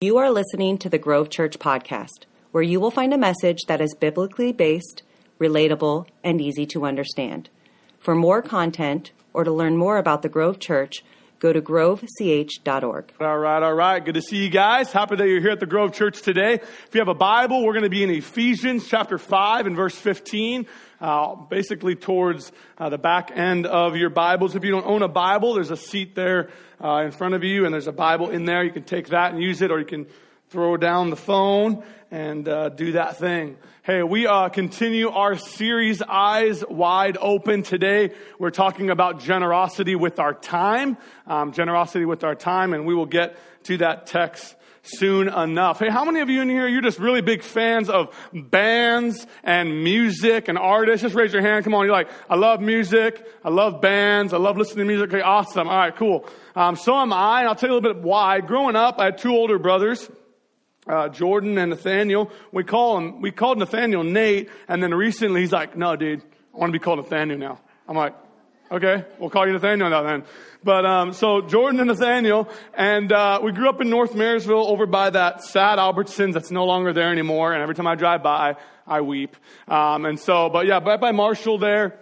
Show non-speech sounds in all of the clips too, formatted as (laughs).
You are listening to the Grove Church podcast, where you will find a message that is biblically based, relatable, and easy to understand. For more content or to learn more about the Grove Church, go to grovech.org. All right, all right. Good to see you guys. Happy that you're here at the Grove Church today. If you have a Bible, we're going to be in Ephesians chapter 5 and verse 15. Uh, basically towards uh, the back end of your Bibles. If you don't own a Bible, there's a seat there uh, in front of you, and there's a Bible in there. You can take that and use it, or you can throw down the phone and uh, do that thing. Hey, we uh, continue our series, Eyes Wide Open. Today, we're talking about generosity with our time, um, generosity with our time, and we will get to that text soon enough. Hey, how many of you in here, you're just really big fans of bands and music and artists? Just raise your hand. Come on. You're like, I love music. I love bands. I love listening to music. Okay, awesome. All right, cool. Um, so am I. And I'll tell you a little bit why. Growing up, I had two older brothers. Uh, Jordan and Nathaniel. We call him, we called Nathaniel Nate. And then recently he's like, no, dude, I want to be called Nathaniel now. I'm like, Okay, we'll call you Nathaniel now then. But um, so Jordan and Nathaniel, and uh, we grew up in North Marysville, over by that sad Albertsons that's no longer there anymore. And every time I drive by, I weep. Um, and so, but yeah, right by Marshall there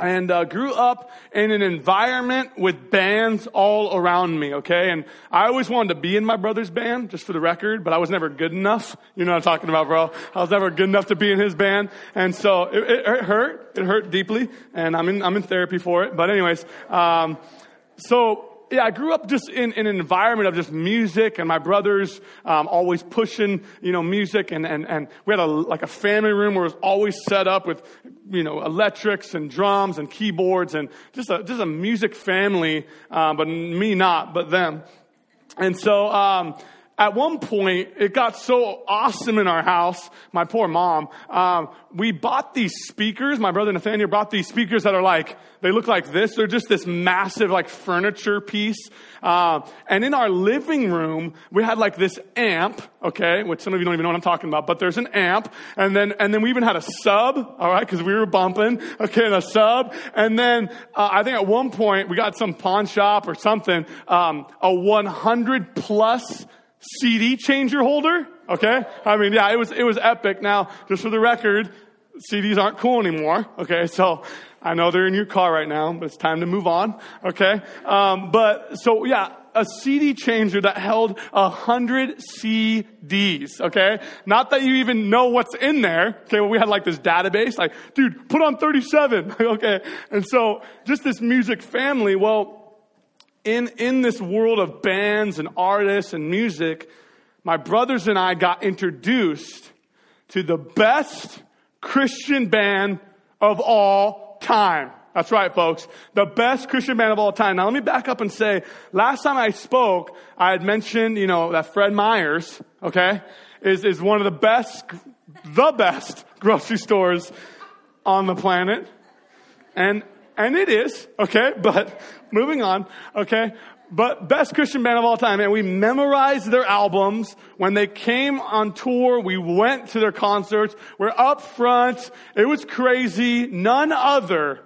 and uh, grew up in an environment with bands all around me okay? And i always wanted to be in my brother's band just for the record but i was never good enough. You know what i'm talking about bro? I was never good enough to be in his band. And so it, it, hurt. It hurt deeply and i'm in i'm in therapy for it. But anyways um, so yeah, I grew up just in, in, an environment of just music and my brothers um, always pushing, you know, music and, and, and we had a, like a family room where it was always set up with, you know, electrics and drums and keyboards and just a, just a music family, um, but me not, but them. And so, um, at one point, it got so awesome in our house, my poor mom, um, we bought these speakers. My brother Nathaniel bought these speakers that are like, they look like this. They're just this massive like furniture piece. Uh, and in our living room, we had like this amp, okay, which some of you don't even know what I'm talking about, but there's an amp. And then, and then we even had a sub, all right, because we were bumping, okay, and a sub. And then uh, I think at one point we got some pawn shop or something, um, a 100 plus CD changer holder. Okay. I mean, yeah, it was, it was epic. Now, just for the record, CDs aren't cool anymore. Okay. So I know they're in your car right now, but it's time to move on. Okay. Um, but so yeah, a CD changer that held a hundred CDs. Okay. Not that you even know what's in there. Okay. Well, we had like this database, like, dude, put on 37. (laughs) okay. And so just this music family, well, in, in this world of bands and artists and music, my brothers and I got introduced to the best Christian band of all time. That's right, folks. The best Christian band of all time. Now, let me back up and say, last time I spoke, I had mentioned, you know, that Fred Meyer's, okay, is, is one of the best, the best grocery stores on the planet. And, and it is, okay, but moving on, okay? But best Christian band of all time, and we memorized their albums. When they came on tour, we went to their concerts. We're up front. It was crazy. None other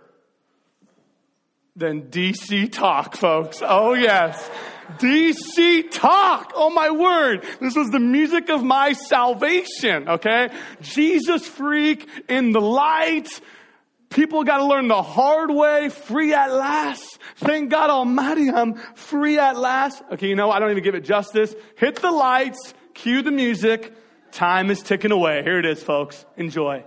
than DC Talk, folks. Oh yes. DC Talk. Oh my word. This was the music of my salvation, okay? Jesus freak in the light People got to learn the hard way, free at last. Thank God Almighty, I'm free at last. Okay, you know, I don't even give it justice. Hit the lights, cue the music. Time is ticking away. Here it is, folks. Enjoy.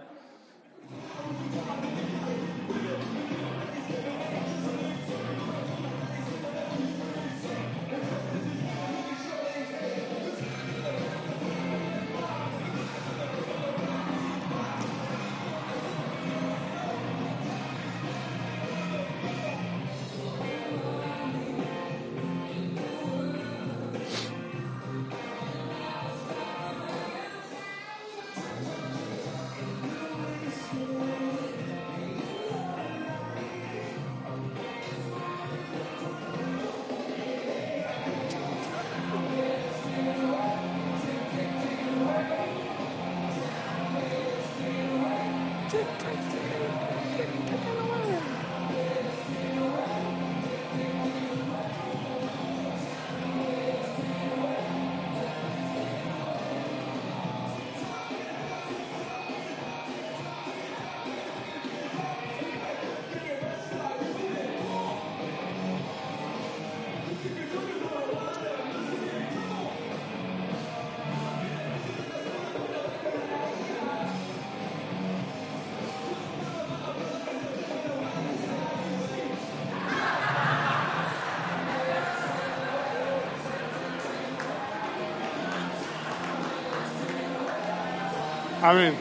I mean,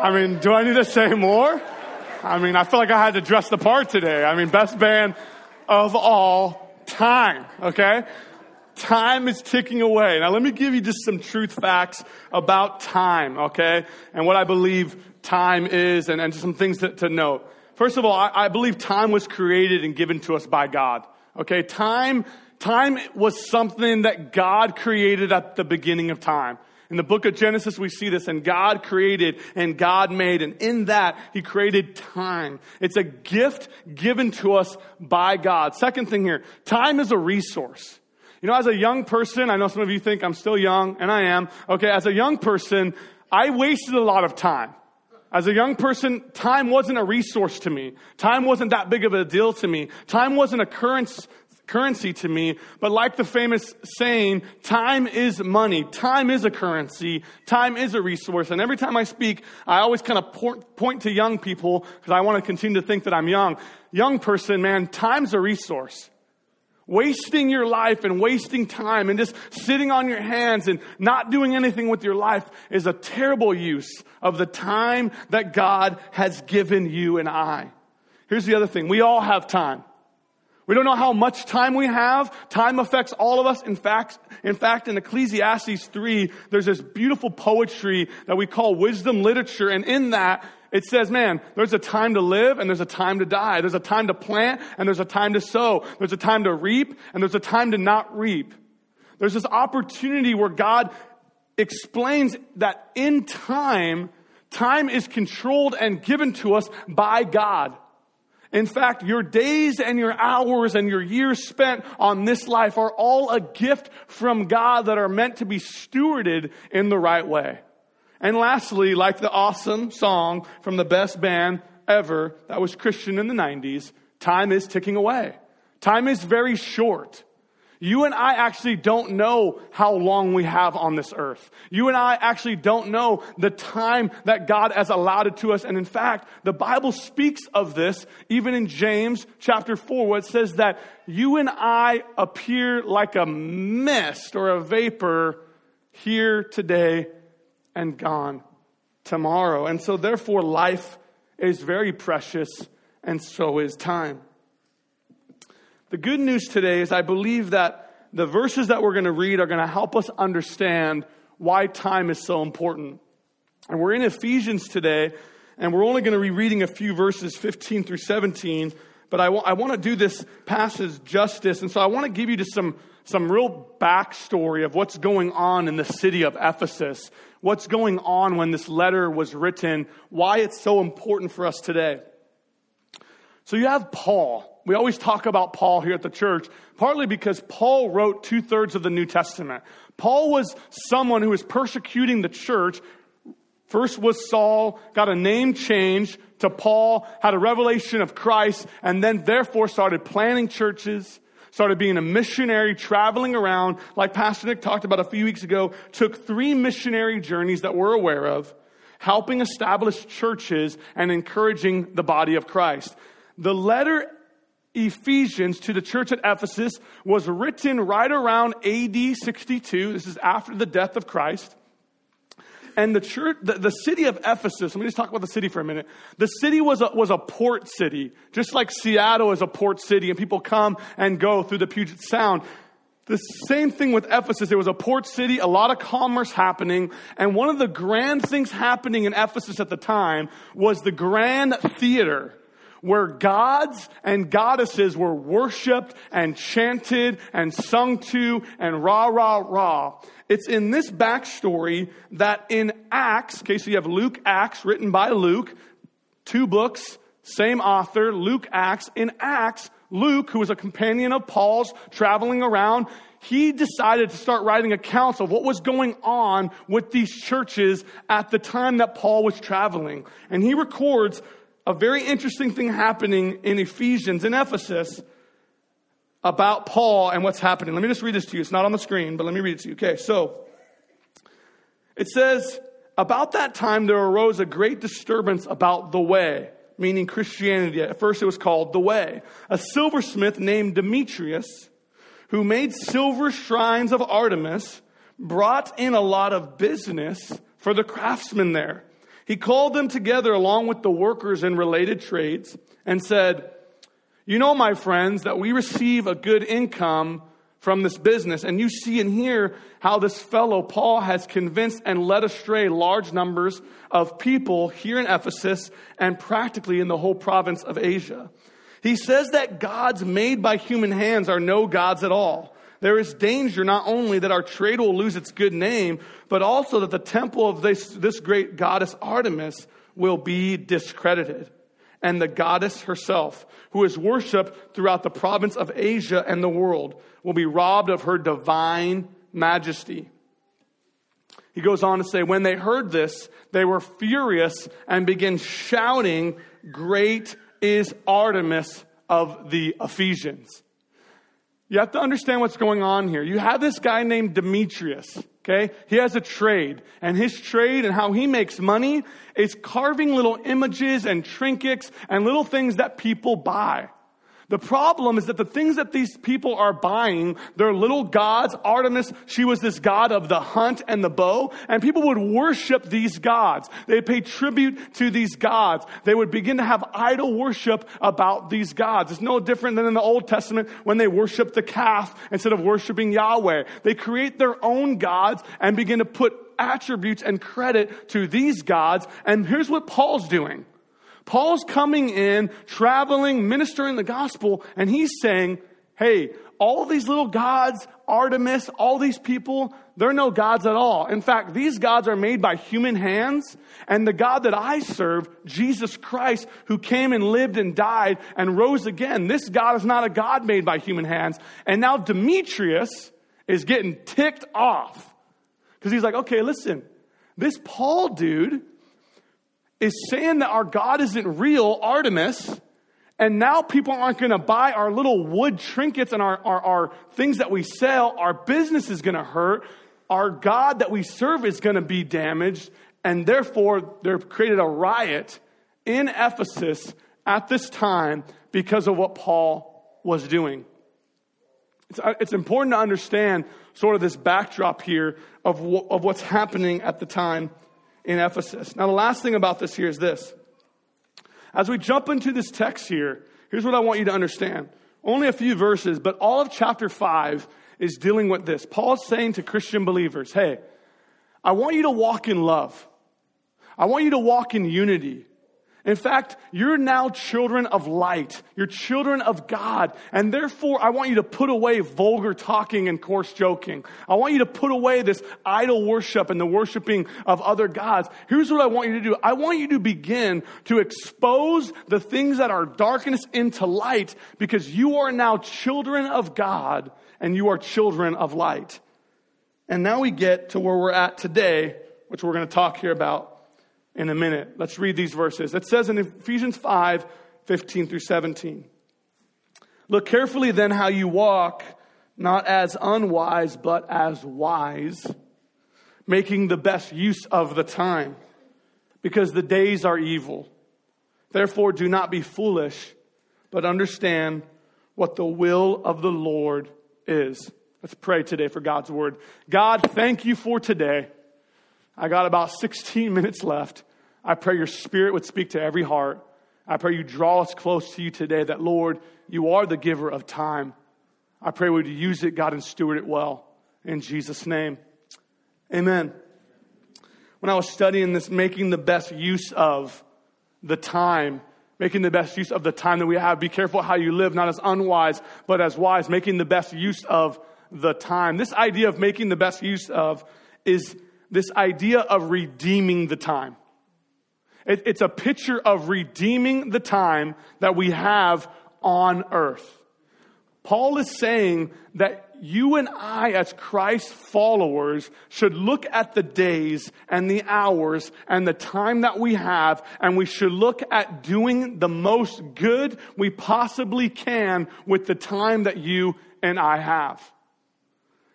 I mean, do I need to say more? I mean, I feel like I had to dress the part today. I mean, best band of all time, okay? Time is ticking away. Now let me give you just some truth facts about time, okay? And what I believe time is and, and some things to, to note. First of all, I, I believe time was created and given to us by God. Okay, time, time was something that God created at the beginning of time. In the book of Genesis, we see this, and God created and God made, and in that, He created time. It's a gift given to us by God. Second thing here, time is a resource. You know, as a young person, I know some of you think I'm still young, and I am. Okay, as a young person, I wasted a lot of time. As a young person, time wasn't a resource to me. Time wasn't that big of a deal to me. Time wasn't a current, currency to me, but like the famous saying, time is money. Time is a currency. Time is a resource. And every time I speak, I always kind of point to young people because I want to continue to think that I'm young. Young person, man, time's a resource. Wasting your life and wasting time and just sitting on your hands and not doing anything with your life is a terrible use of the time that God has given you and I. Here's the other thing. We all have time. We don't know how much time we have. Time affects all of us. In fact, in fact, in Ecclesiastes 3, there's this beautiful poetry that we call wisdom literature. And in that, it says, man, there's a time to live and there's a time to die. There's a time to plant and there's a time to sow. There's a time to reap and there's a time to not reap. There's this opportunity where God explains that in time, time is controlled and given to us by God. In fact, your days and your hours and your years spent on this life are all a gift from God that are meant to be stewarded in the right way. And lastly, like the awesome song from the best band ever that was Christian in the 90s, time is ticking away. Time is very short. You and I actually don't know how long we have on this earth. You and I actually don't know the time that God has allotted to us. And in fact, the Bible speaks of this even in James chapter 4, where it says that you and I appear like a mist or a vapor here today and gone tomorrow. And so therefore life is very precious and so is time. The good news today is I believe that the verses that we're going to read are going to help us understand why time is so important. And we're in Ephesians today, and we're only going to be reading a few verses 15 through 17, but I, w- I want to do this passage justice, and so I want to give you just some, some real backstory of what's going on in the city of Ephesus, what's going on when this letter was written, why it's so important for us today. So you have Paul. We always talk about Paul here at the church, partly because Paul wrote two thirds of the New Testament. Paul was someone who was persecuting the church. First was Saul, got a name change to Paul, had a revelation of Christ, and then therefore started planning churches, started being a missionary, traveling around, like Pastor Nick talked about a few weeks ago, took three missionary journeys that we're aware of, helping establish churches and encouraging the body of Christ. The letter Ephesians to the church at Ephesus was written right around AD 62. This is after the death of Christ. And the church, the, the, city of Ephesus, let me just talk about the city for a minute. The city was a, was a port city, just like Seattle is a port city, and people come and go through the Puget Sound. The same thing with Ephesus. It was a port city, a lot of commerce happening, and one of the grand things happening in Ephesus at the time was the Grand Theater where gods and goddesses were worshiped and chanted and sung to and rah, rah, rah. It's in this backstory that in Acts, okay, so you have Luke Acts written by Luke, two books, same author, Luke Acts. In Acts, Luke, who was a companion of Paul's traveling around, he decided to start writing accounts of what was going on with these churches at the time that Paul was traveling. And he records a very interesting thing happening in Ephesians, in Ephesus, about Paul and what's happening. Let me just read this to you. It's not on the screen, but let me read it to you. Okay, so it says, About that time there arose a great disturbance about the way, meaning Christianity. At first it was called the way. A silversmith named Demetrius, who made silver shrines of Artemis, brought in a lot of business for the craftsmen there. He called them together along with the workers in related trades and said, You know, my friends, that we receive a good income from this business. And you see and hear how this fellow, Paul, has convinced and led astray large numbers of people here in Ephesus and practically in the whole province of Asia. He says that gods made by human hands are no gods at all. There is danger not only that our trade will lose its good name, but also that the temple of this, this great goddess Artemis will be discredited. And the goddess herself, who is worshiped throughout the province of Asia and the world, will be robbed of her divine majesty. He goes on to say, when they heard this, they were furious and began shouting, Great is Artemis of the Ephesians. You have to understand what's going on here. You have this guy named Demetrius, okay? He has a trade, and his trade and how he makes money is carving little images and trinkets and little things that people buy. The problem is that the things that these people are buying, they're little gods. Artemis, she was this god of the hunt and the bow, and people would worship these gods. They'd pay tribute to these gods. They would begin to have idol worship about these gods. It's no different than in the Old Testament when they worship the calf instead of worshiping Yahweh. They create their own gods and begin to put attributes and credit to these gods. And here's what Paul's doing. Paul's coming in, traveling, ministering the gospel, and he's saying, hey, all these little gods, Artemis, all these people, they're no gods at all. In fact, these gods are made by human hands, and the God that I serve, Jesus Christ, who came and lived and died and rose again, this God is not a God made by human hands. And now Demetrius is getting ticked off because he's like, okay, listen, this Paul dude, is saying that our God isn't real, Artemis, and now people aren't going to buy our little wood trinkets and our, our, our things that we sell. Our business is going to hurt. Our God that we serve is going to be damaged. And therefore, they've created a riot in Ephesus at this time because of what Paul was doing. It's, uh, it's important to understand sort of this backdrop here of, of what's happening at the time in Ephesus. Now, the last thing about this here is this. As we jump into this text here, here's what I want you to understand. Only a few verses, but all of chapter 5 is dealing with this. Paul's saying to Christian believers, hey, I want you to walk in love. I want you to walk in unity. In fact, you're now children of light. You're children of God. And therefore, I want you to put away vulgar talking and coarse joking. I want you to put away this idol worship and the worshiping of other gods. Here's what I want you to do. I want you to begin to expose the things that are darkness into light because you are now children of God and you are children of light. And now we get to where we're at today, which we're going to talk here about in a minute. Let's read these verses. It says in Ephesians 5 15 through 17. Look carefully then how you walk, not as unwise, but as wise, making the best use of the time, because the days are evil. Therefore, do not be foolish, but understand what the will of the Lord is. Let's pray today for God's word. God, thank you for today. I got about 16 minutes left. I pray your spirit would speak to every heart. I pray you draw us close to you today, that Lord, you are the giver of time. I pray we'd use it, God, and steward it well. In Jesus' name. Amen. When I was studying this, making the best use of the time, making the best use of the time that we have, be careful how you live, not as unwise, but as wise, making the best use of the time. This idea of making the best use of is this idea of redeeming the time. It, it's a picture of redeeming the time that we have on earth. Paul is saying that you and I, as Christ followers, should look at the days and the hours and the time that we have, and we should look at doing the most good we possibly can with the time that you and I have.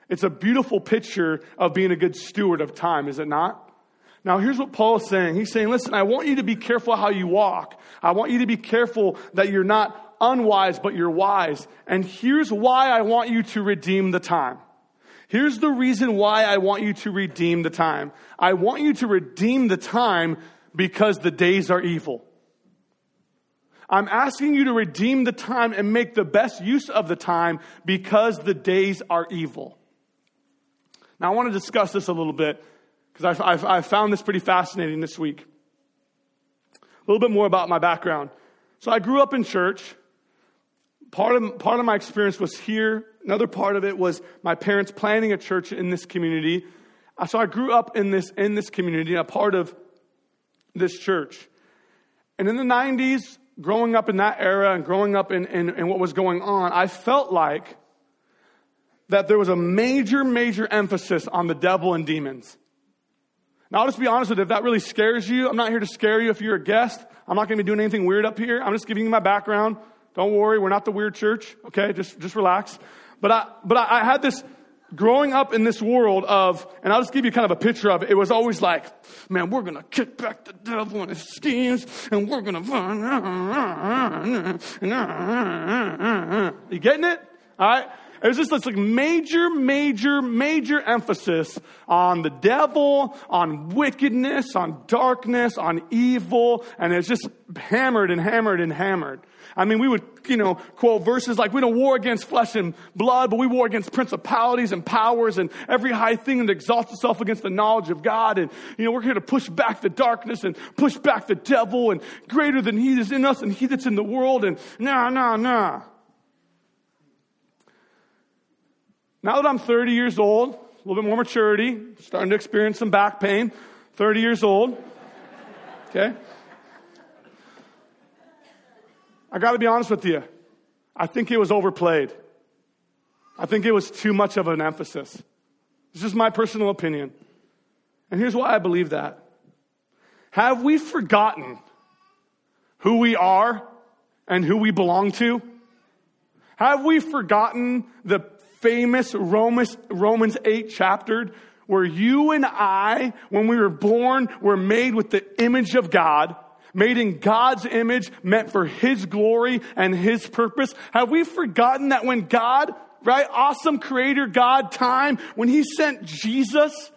It's a beautiful picture of being a good steward of time, is it not? Now, here's what Paul is saying. He's saying, listen, I want you to be careful how you walk. I want you to be careful that you're not unwise, but you're wise. And here's why I want you to redeem the time. Here's the reason why I want you to redeem the time. I want you to redeem the time because the days are evil. I'm asking you to redeem the time and make the best use of the time because the days are evil. Now, I want to discuss this a little bit because I've, I've, found this pretty fascinating this week. A little bit more about my background. So, I grew up in church. Part of, part of my experience was here. Another part of it was my parents planning a church in this community. Uh, so, I grew up in this, in this community, a part of this church. And in the 90s, growing up in that era and growing up in, in, in what was going on, I felt like that there was a major, major emphasis on the devil and demons. Now, I'll just be honest with you, if that really scares you, I'm not here to scare you if you're a guest. I'm not going to be doing anything weird up here. I'm just giving you my background. Don't worry, we're not the weird church, okay? Just, just relax. But I, but I, I had this growing up in this world of, and I'll just give you kind of a picture of it. It was always like, man, we're going to kick back the devil and his schemes, and we're going to. You getting it? All right? Was just this like major, major, major emphasis on the devil, on wickedness, on darkness, on evil, and it's just hammered and hammered and hammered. I mean, we would, you know, quote verses like, we don't war against flesh and blood, but we war against principalities and powers and every high thing that exalts itself against the knowledge of God. And, you know, we're here to push back the darkness and push back the devil and greater than he is in us and he that's in the world. And nah, nah, nah. Now that I'm 30 years old, a little bit more maturity, starting to experience some back pain, 30 years old. Okay? I got to be honest with you. I think it was overplayed. I think it was too much of an emphasis. This is my personal opinion. And here's why I believe that. Have we forgotten who we are and who we belong to? Have we forgotten the famous Romans, Romans 8 chapter where you and I, when we were born, were made with the image of God, made in God's image, meant for His glory and His purpose. Have we forgotten that when God, right, awesome creator God time, when He sent Jesus,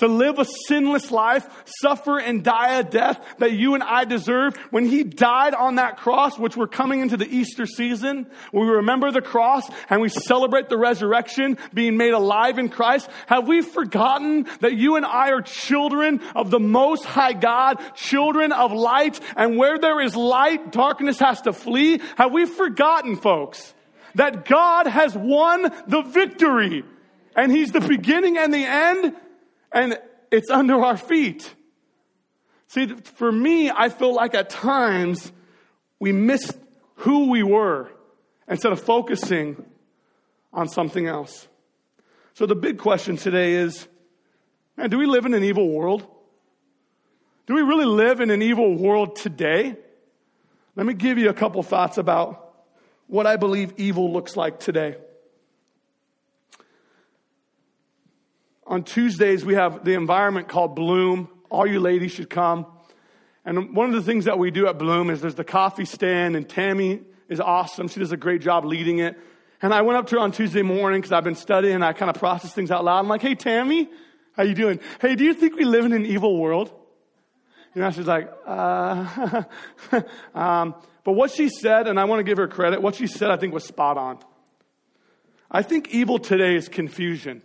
to live a sinless life, suffer and die a death that you and I deserve. When he died on that cross, which we're coming into the Easter season, we remember the cross and we celebrate the resurrection, being made alive in Christ. Have we forgotten that you and I are children of the Most High God, children of light, and where there is light, darkness has to flee? Have we forgotten, folks, that God has won the victory? And He's the beginning and the end, and it's under our feet. See, for me, I feel like at times we miss who we were instead of focusing on something else. So the big question today is, man, do we live in an evil world? Do we really live in an evil world today? Let me give you a couple thoughts about what I believe evil looks like today. On Tuesdays, we have the environment called Bloom. All you ladies should come. And one of the things that we do at Bloom is there's the coffee stand, and Tammy is awesome. She does a great job leading it. And I went up to her on Tuesday morning because I've been studying and I kind of process things out loud. I'm like, hey, Tammy, how you doing? Hey, do you think we live in an evil world? You know, she's like, uh, (laughs) um, but what she said, and I want to give her credit, what she said I think was spot on. I think evil today is confusion.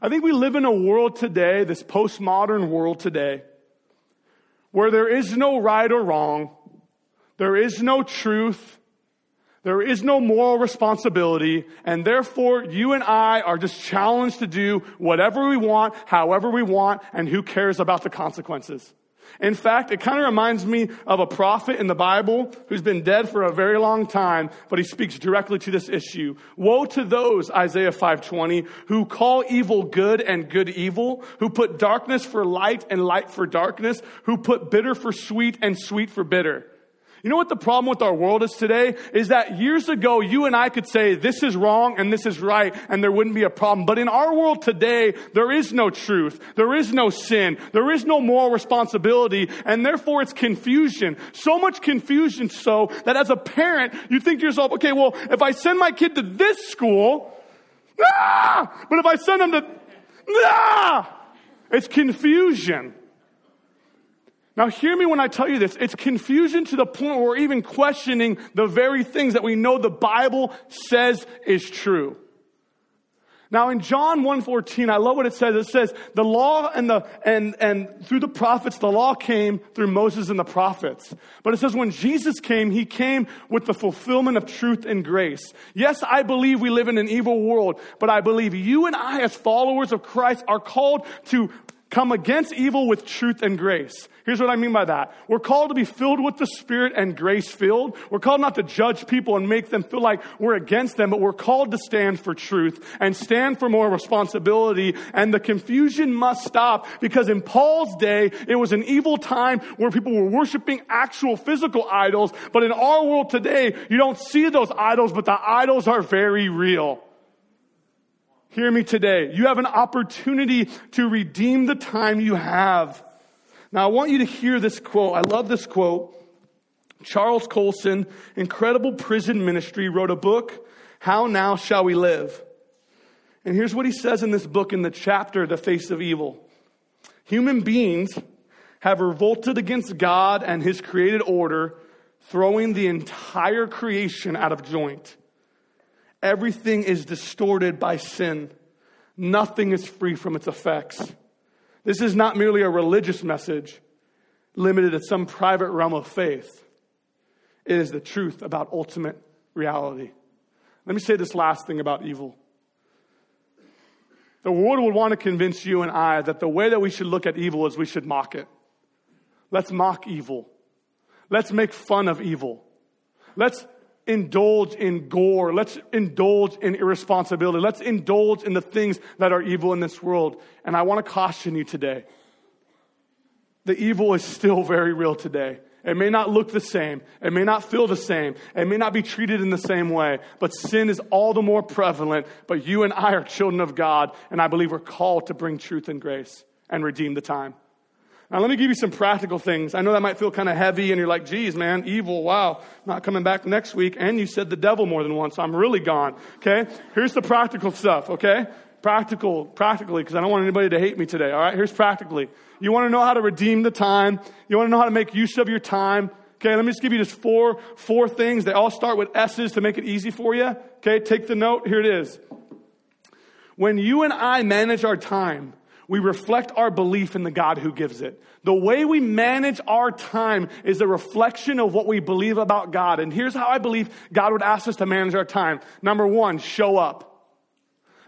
I think we live in a world today, this postmodern world today, where there is no right or wrong, there is no truth, there is no moral responsibility, and therefore you and I are just challenged to do whatever we want, however we want, and who cares about the consequences. In fact, it kind of reminds me of a prophet in the Bible who's been dead for a very long time, but he speaks directly to this issue. Woe to those, Isaiah 520, who call evil good and good evil, who put darkness for light and light for darkness, who put bitter for sweet and sweet for bitter. You know what the problem with our world is today? Is that years ago, you and I could say this is wrong and this is right and there wouldn't be a problem. But in our world today, there is no truth. There is no sin. There is no moral responsibility and therefore it's confusion. So much confusion so that as a parent, you think to yourself, okay, well, if I send my kid to this school, Ah! But if I send them to, ah! It's confusion. Now, hear me when I tell you this. It's confusion to the point where we're even questioning the very things that we know the Bible says is true. Now in John 1:14, I love what it says. It says, "The law and the and and through the prophets, the law came through Moses and the prophets." But it says when Jesus came, he came with the fulfillment of truth and grace. Yes, I believe we live in an evil world, but I believe you and I as followers of Christ are called to come against evil with truth and grace. Here's what I mean by that. We're called to be filled with the Spirit and grace filled. We're called not to judge people and make them feel like we're against them, but we're called to stand for truth and stand for more responsibility. And the confusion must stop because in Paul's day, it was an evil time where people were worshiping actual physical idols. But in our world today, you don't see those idols, but the idols are very real. Hear me today. You have an opportunity to redeem the time you have. Now, I want you to hear this quote. I love this quote. Charles Colson, incredible prison ministry, wrote a book, How Now Shall We Live? And here's what he says in this book in the chapter, The Face of Evil. Human beings have revolted against God and his created order, throwing the entire creation out of joint. Everything is distorted by sin. Nothing is free from its effects. This is not merely a religious message limited to some private realm of faith. It is the truth about ultimate reality. Let me say this last thing about evil. The world would want to convince you and I that the way that we should look at evil is we should mock it. Let's mock evil. Let's make fun of evil. Let's indulge in gore. Let's indulge in irresponsibility. Let's indulge in the things that are evil in this world. And I want to caution you today. The evil is still very real today. It may not look the same. It may not feel the same. It may not be treated in the same way. But sin is all the more prevalent. But you and I are children of God. And I believe we're called to bring truth and grace and redeem the time. Now, let me give you some practical things. I know that might feel kind of heavy, and you're like, geez, man, evil, wow, not coming back next week. And you said the devil more than once, so I'm really gone. Okay? Here's the practical stuff, okay? Practical, practically, because I don't want anybody to hate me today, all right? Here's practically. You want to know how to redeem the time, you want to know how to make use of your time. Okay, let me just give you just four, four things. They all start with S's to make it easy for you. Okay, take the note. Here it is. When you and I manage our time, we reflect our belief in the God who gives it. The way we manage our time is a reflection of what we believe about God. And here's how I believe God would ask us to manage our time. Number one, show up.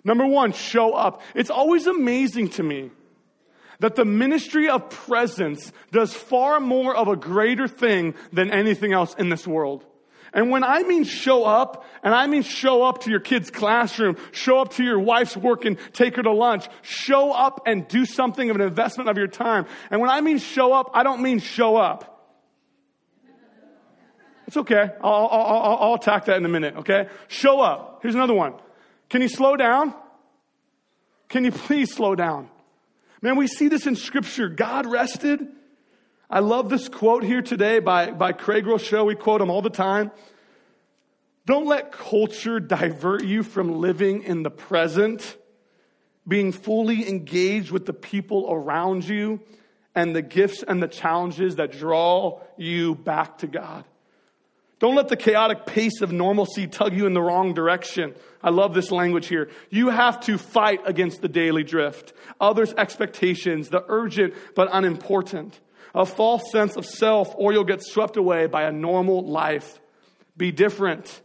Number one, show up. It's always amazing to me that the ministry of presence does far more of a greater thing than anything else in this world. And when I mean show up, and I mean show up to your kid's classroom, show up to your wife's work and take her to lunch, show up and do something of an investment of your time. And when I mean show up, I don't mean show up. It's okay. I'll, I'll, I'll, attack that in a minute, okay? Show up. Here's another one. Can you slow down? Can you please slow down? Man, we see this in scripture. God rested I love this quote here today by, by Craig Groeschel. We quote him all the time. Don't let culture divert you from living in the present, being fully engaged with the people around you and the gifts and the challenges that draw you back to God. Don't let the chaotic pace of normalcy tug you in the wrong direction. I love this language here. You have to fight against the daily drift, others' expectations, the urgent but unimportant a false sense of self, or you'll get swept away by a normal life. Be different.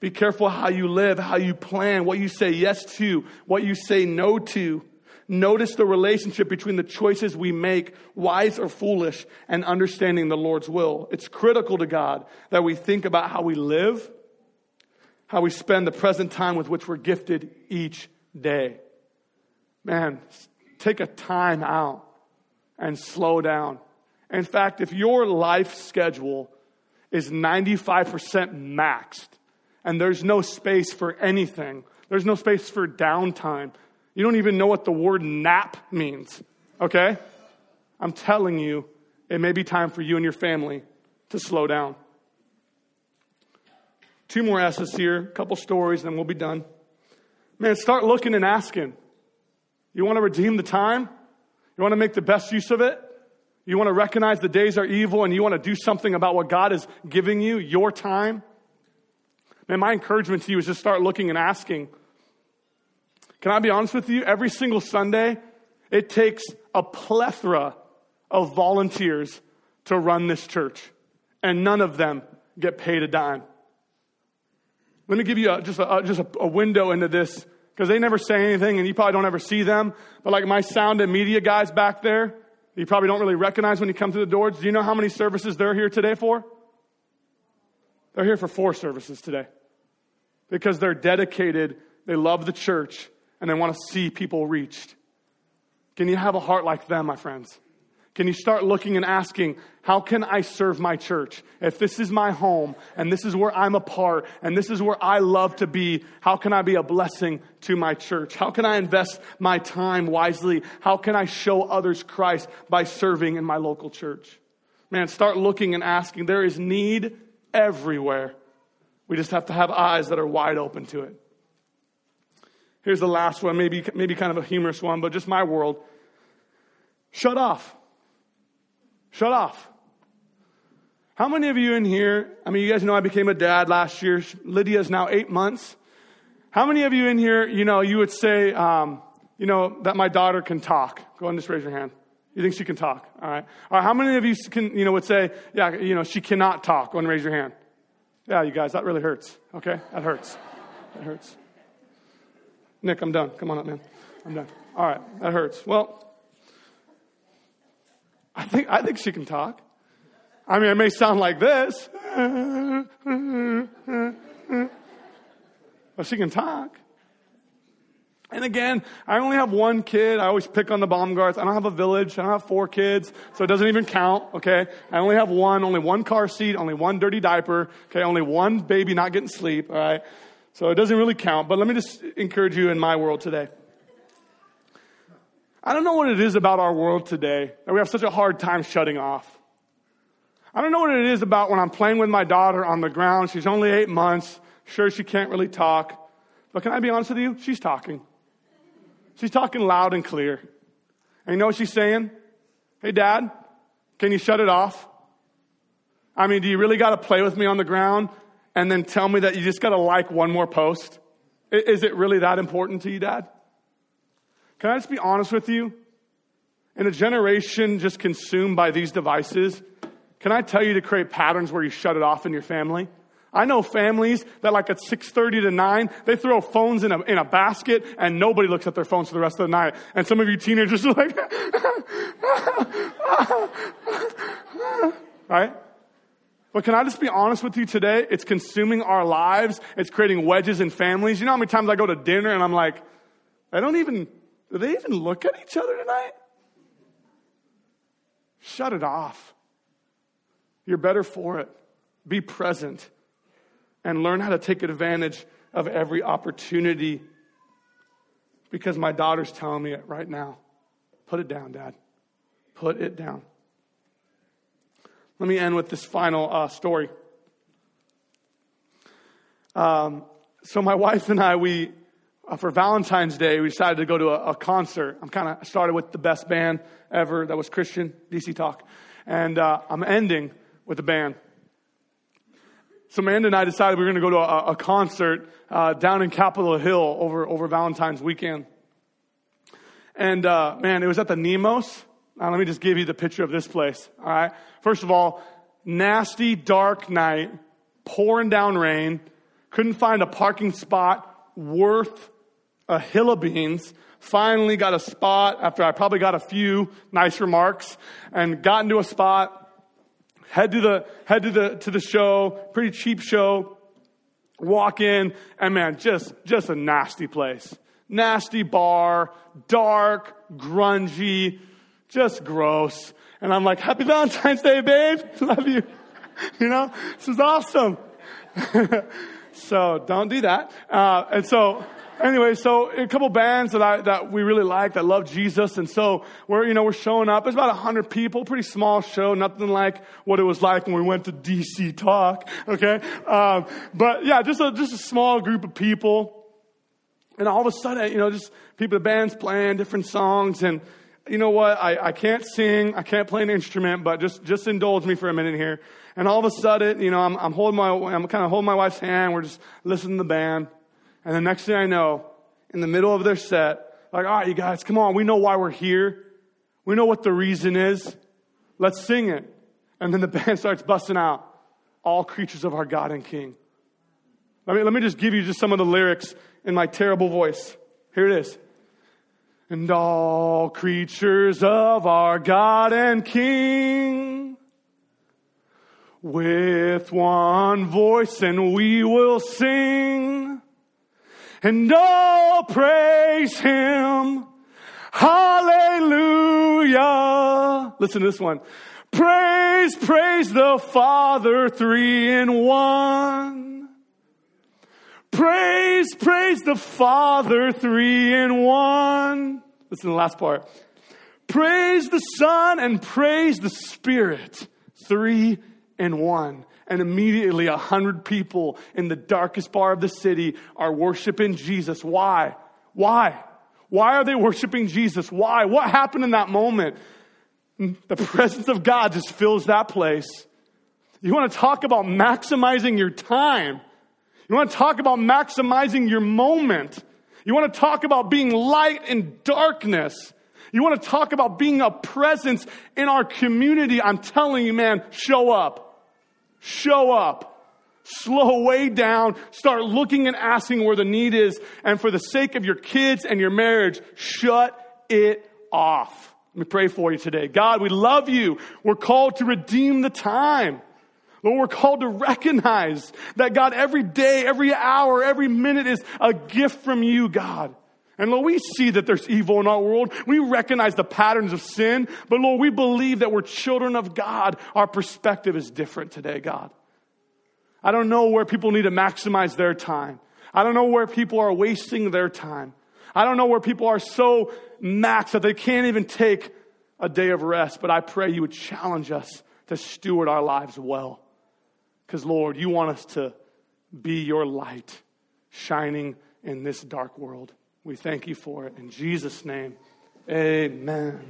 Be careful how you live, how you plan, what you say yes to, what you say no to. Notice the relationship between the choices we make, wise or foolish, and understanding the Lord's will. It's critical to God that we think about how we live, how we spend the present time with which we're gifted each day. Man, take a time out and slow down. In fact, if your life schedule is 95% maxed and there's no space for anything, there's no space for downtime, you don't even know what the word nap means, okay? I'm telling you, it may be time for you and your family to slow down. Two more S's here, a couple stories, and then we'll be done. Man, start looking and asking. You want to redeem the time? You want to make the best use of it? You want to recognize the days are evil and you want to do something about what God is giving you, your time? Man, my encouragement to you is just start looking and asking. Can I be honest with you? Every single Sunday, it takes a plethora of volunteers to run this church, and none of them get paid a dime. Let me give you a, just, a, just a, a window into this because they never say anything and you probably don't ever see them. But like my sound and media guys back there, you probably don't really recognize when you come through the doors. Do you know how many services they're here today for? They're here for four services today because they're dedicated, they love the church, and they want to see people reached. Can you have a heart like them, my friends? Can you start looking and asking, how can I serve my church? If this is my home and this is where I'm a part and this is where I love to be, how can I be a blessing to my church? How can I invest my time wisely? How can I show others Christ by serving in my local church? Man, start looking and asking. There is need everywhere. We just have to have eyes that are wide open to it. Here's the last one, maybe, maybe kind of a humorous one, but just my world. Shut off. Shut off. How many of you in here, I mean, you guys know I became a dad last year. Lydia is now eight months. How many of you in here, you know, you would say, um, you know, that my daughter can talk? Go ahead and just raise your hand. You think she can talk? All right. All right. How many of you can, you know, would say, yeah, you know, she cannot talk? Go and raise your hand. Yeah, you guys, that really hurts. Okay? That hurts. That hurts. Nick, I'm done. Come on up, man. I'm done. All right. That hurts. Well, I think, I think she can talk. I mean, it may sound like this. But she can talk. And again, I only have one kid. I always pick on the bomb guards. I don't have a village. I don't have four kids, so it doesn't even count, okay? I only have one, only one car seat, only one dirty diaper, okay? Only one baby not getting sleep, all right? So it doesn't really count, but let me just encourage you in my world today. I don't know what it is about our world today that we have such a hard time shutting off. I don't know what it is about when I'm playing with my daughter on the ground. She's only eight months. Sure, she can't really talk. But can I be honest with you? She's talking. She's talking loud and clear. And you know what she's saying? Hey, Dad, can you shut it off? I mean, do you really got to play with me on the ground and then tell me that you just got to like one more post? Is it really that important to you, Dad? Can I just be honest with you? In a generation just consumed by these devices, can I tell you to create patterns where you shut it off in your family? I know families that like at 6.30 to 9, they throw phones in a, in a basket and nobody looks at their phones for the rest of the night. And some of you teenagers are like, (laughs) right? But can I just be honest with you today? It's consuming our lives. It's creating wedges in families. You know how many times I go to dinner and I'm like, I don't even, do they even look at each other tonight? Shut it off. You're better for it. Be present and learn how to take advantage of every opportunity because my daughter's telling me it right now. Put it down, Dad. Put it down. Let me end with this final uh, story. Um, so, my wife and I, we for Valentine's Day, we decided to go to a, a concert. I'm kind of started with the best band ever that was Christian, DC Talk. And uh, I'm ending with a band. So Amanda and I decided we were going to go to a, a concert uh, down in Capitol Hill over, over Valentine's weekend. And uh, man, it was at the Neumos. Now, let me just give you the picture of this place. All right. First of all, nasty, dark night, pouring down rain. Couldn't find a parking spot worth a hill of beans, finally got a spot after I probably got a few nice remarks and got into a spot, head to the, head to the, to the show, pretty cheap show, walk in and man, just, just a nasty place. Nasty bar, dark, grungy, just gross. And I'm like, happy Valentine's Day, babe. (laughs) Love you. (laughs) You know, this is awesome. (laughs) so don't do that. Uh, and so, anyway, so a couple bands that I, that we really like that love Jesus. And so we're, you know, we're showing up. It's about hundred people, pretty small show, nothing like what it was like when we went to DC Talk. Okay. Um, but yeah, just a, just a small group of people. And all of a sudden, you know, just people, the band's playing different songs. And you know what? I, I can't sing. I can't play an instrument, but just, just indulge me for a minute here. And all of a sudden, you know, I'm, I'm holding my, I'm kind of holding my wife's hand. We're just listening to the band. And the next thing I know, in the middle of their set, like, all right, you guys, come on. We know why we're here. We know what the reason is. Let's sing it. And then the (laughs) band starts busting out, all creatures of our God and King. Let me, let me just give you just some of the lyrics in my terrible voice. Here it is. And all creatures of our God and King, with one voice and we will sing, and all praise Him. Hallelujah. Listen to this one. Praise, praise the Father, three in one. Praise, praise the Father, three in one. Listen to the last part. Praise the Son and praise the Spirit, three in one. And immediately a hundred people in the darkest bar of the city are worshiping Jesus. Why? Why? Why are they worshiping Jesus? Why? What happened in that moment? The presence of God just fills that place. You want to talk about maximizing your time. You want to talk about maximizing your moment. You want to talk about being light in darkness. You want to talk about being a presence in our community. I'm telling you, man, show up. Show up. Slow way down. Start looking and asking where the need is. And for the sake of your kids and your marriage, shut it off. Let me pray for you today. God, we love you. We're called to redeem the time. Lord, we're called to recognize that God, every day, every hour, every minute is a gift from you, God. And Lord, we see that there's evil in our world. We recognize the patterns of sin. But Lord, we believe that we're children of God. Our perspective is different today, God. I don't know where people need to maximize their time. I don't know where people are wasting their time. I don't know where people are so maxed that they can't even take a day of rest. But I pray you would challenge us to steward our lives well. Because, Lord, you want us to be your light shining in this dark world. We thank you for it. In Jesus' name, amen.